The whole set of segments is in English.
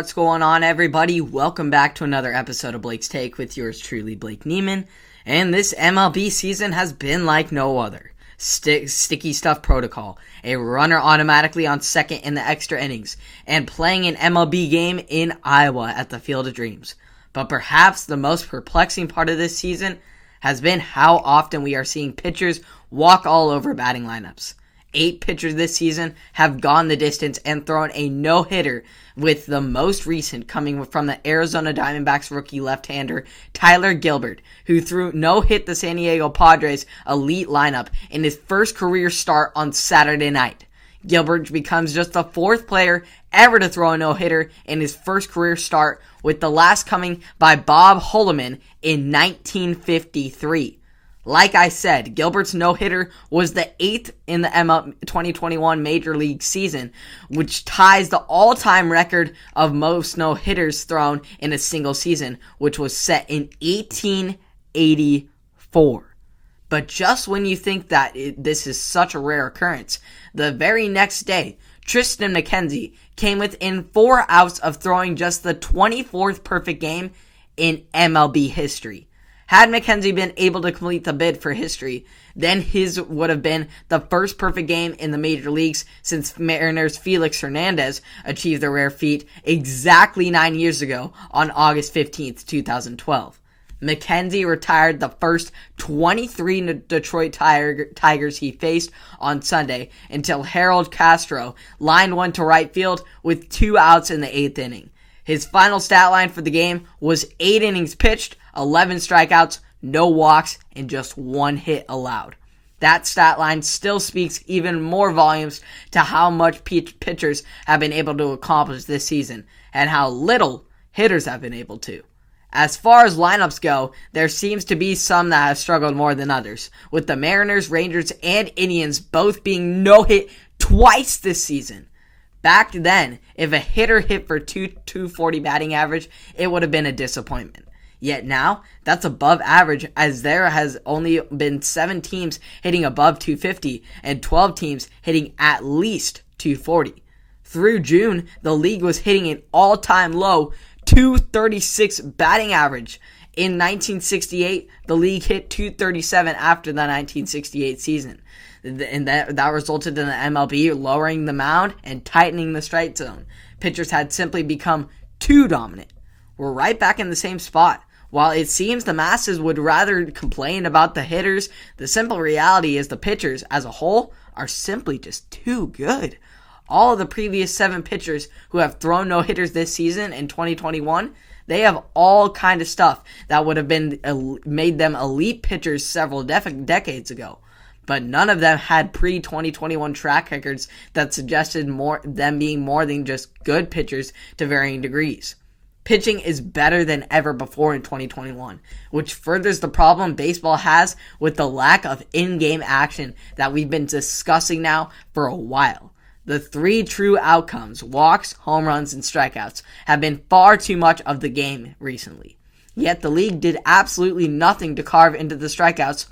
What's going on, everybody? Welcome back to another episode of Blake's Take with yours truly, Blake Neiman. And this MLB season has been like no other. Stick, sticky stuff protocol, a runner automatically on second in the extra innings, and playing an MLB game in Iowa at the Field of Dreams. But perhaps the most perplexing part of this season has been how often we are seeing pitchers walk all over batting lineups. Eight pitchers this season have gone the distance and thrown a no hitter, with the most recent coming from the Arizona Diamondbacks rookie left hander Tyler Gilbert, who threw no hit the San Diego Padres elite lineup in his first career start on Saturday night. Gilbert becomes just the fourth player ever to throw a no hitter in his first career start, with the last coming by Bob Holloman in 1953. Like I said, Gilbert's no hitter was the eighth in the ML 2021 Major League season, which ties the all time record of most no hitters thrown in a single season, which was set in 1884. But just when you think that it, this is such a rare occurrence, the very next day, Triston McKenzie came within four outs of throwing just the 24th perfect game in MLB history. Had McKenzie been able to complete the bid for history, then his would have been the first perfect game in the major leagues since Mariners Felix Hernandez achieved the rare feat exactly nine years ago on August 15th, 2012. McKenzie retired the first 23 Detroit Tigers he faced on Sunday until Harold Castro lined one to right field with two outs in the eighth inning. His final stat line for the game was eight innings pitched, 11 strikeouts, no walks, and just one hit allowed. That stat line still speaks even more volumes to how much pitchers have been able to accomplish this season and how little hitters have been able to. As far as lineups go, there seems to be some that have struggled more than others, with the Mariners, Rangers, and Indians both being no hit twice this season. Back then, if a hitter hit for 2 240 batting average, it would have been a disappointment. Yet now, that's above average as there has only been 7 teams hitting above 250 and 12 teams hitting at least 240. Through June, the league was hitting an all-time low 236 batting average. In 1968, the league hit 237 after the 1968 season. And that, that resulted in the MLB lowering the mound and tightening the strike zone. Pitchers had simply become too dominant. We're right back in the same spot. While it seems the masses would rather complain about the hitters, the simple reality is the pitchers as a whole are simply just too good. All of the previous seven pitchers who have thrown no hitters this season in 2021, they have all kind of stuff that would have been made them elite pitchers several def- decades ago. But none of them had pre 2021 track records that suggested more them being more than just good pitchers to varying degrees. Pitching is better than ever before in 2021, which furthers the problem baseball has with the lack of in game action that we've been discussing now for a while. The three true outcomes walks, home runs, and strikeouts have been far too much of the game recently. Yet the league did absolutely nothing to carve into the strikeouts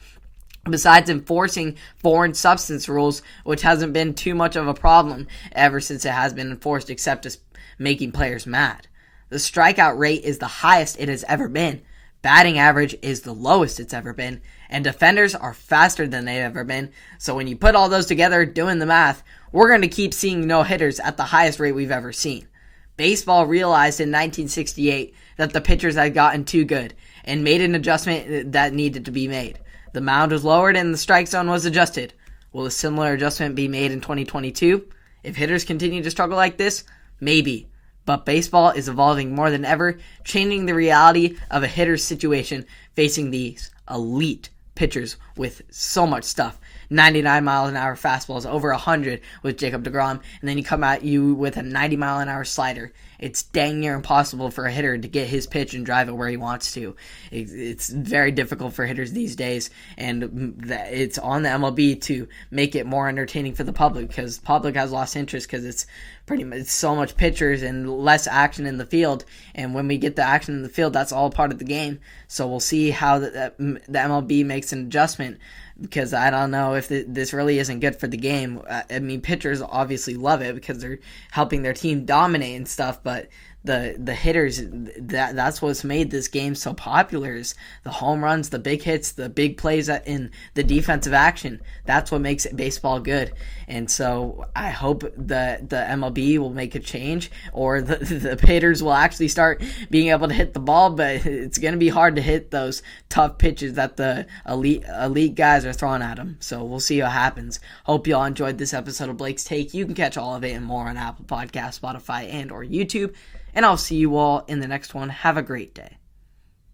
besides enforcing foreign substance rules, which hasn't been too much of a problem ever since it has been enforced, except as making players mad. The strikeout rate is the highest it has ever been. Batting average is the lowest it's ever been. And defenders are faster than they've ever been. So when you put all those together, doing the math, we're going to keep seeing no hitters at the highest rate we've ever seen. Baseball realized in 1968 that the pitchers had gotten too good and made an adjustment that needed to be made. The mound was lowered and the strike zone was adjusted. Will a similar adjustment be made in 2022? If hitters continue to struggle like this, maybe. But baseball is evolving more than ever, changing the reality of a hitter's situation facing these elite pitchers with so much stuff. 99 miles an hour fastballs, over 100 with Jacob DeGrom, and then you come at you with a 90 mile an hour slider. It's dang near impossible for a hitter to get his pitch and drive it where he wants to. It's very difficult for hitters these days, and it's on the MLB to make it more entertaining for the public because public has lost interest because it's pretty much so much pitchers and less action in the field. And when we get the action in the field, that's all part of the game. So we'll see how the, the MLB makes an adjustment because I don't know if this really isn't good for the game. Uh, I mean, pitchers obviously love it because they're helping their team dominate and stuff, but the the hitters that that's what's made this game so popular is the home runs, the big hits, the big plays in the defensive action. That's what makes baseball good. And so I hope that the MLB will make a change or the the hitters will actually start being able to hit the ball, but it's going to be hard to hit those tough pitches that the elite elite guys are throwing at him. So we'll see what happens. Hope y'all enjoyed this episode of Blake's Take. You can catch all of it and more on Apple Podcast, Spotify, and or YouTube. And I'll see you all in the next one. Have a great day.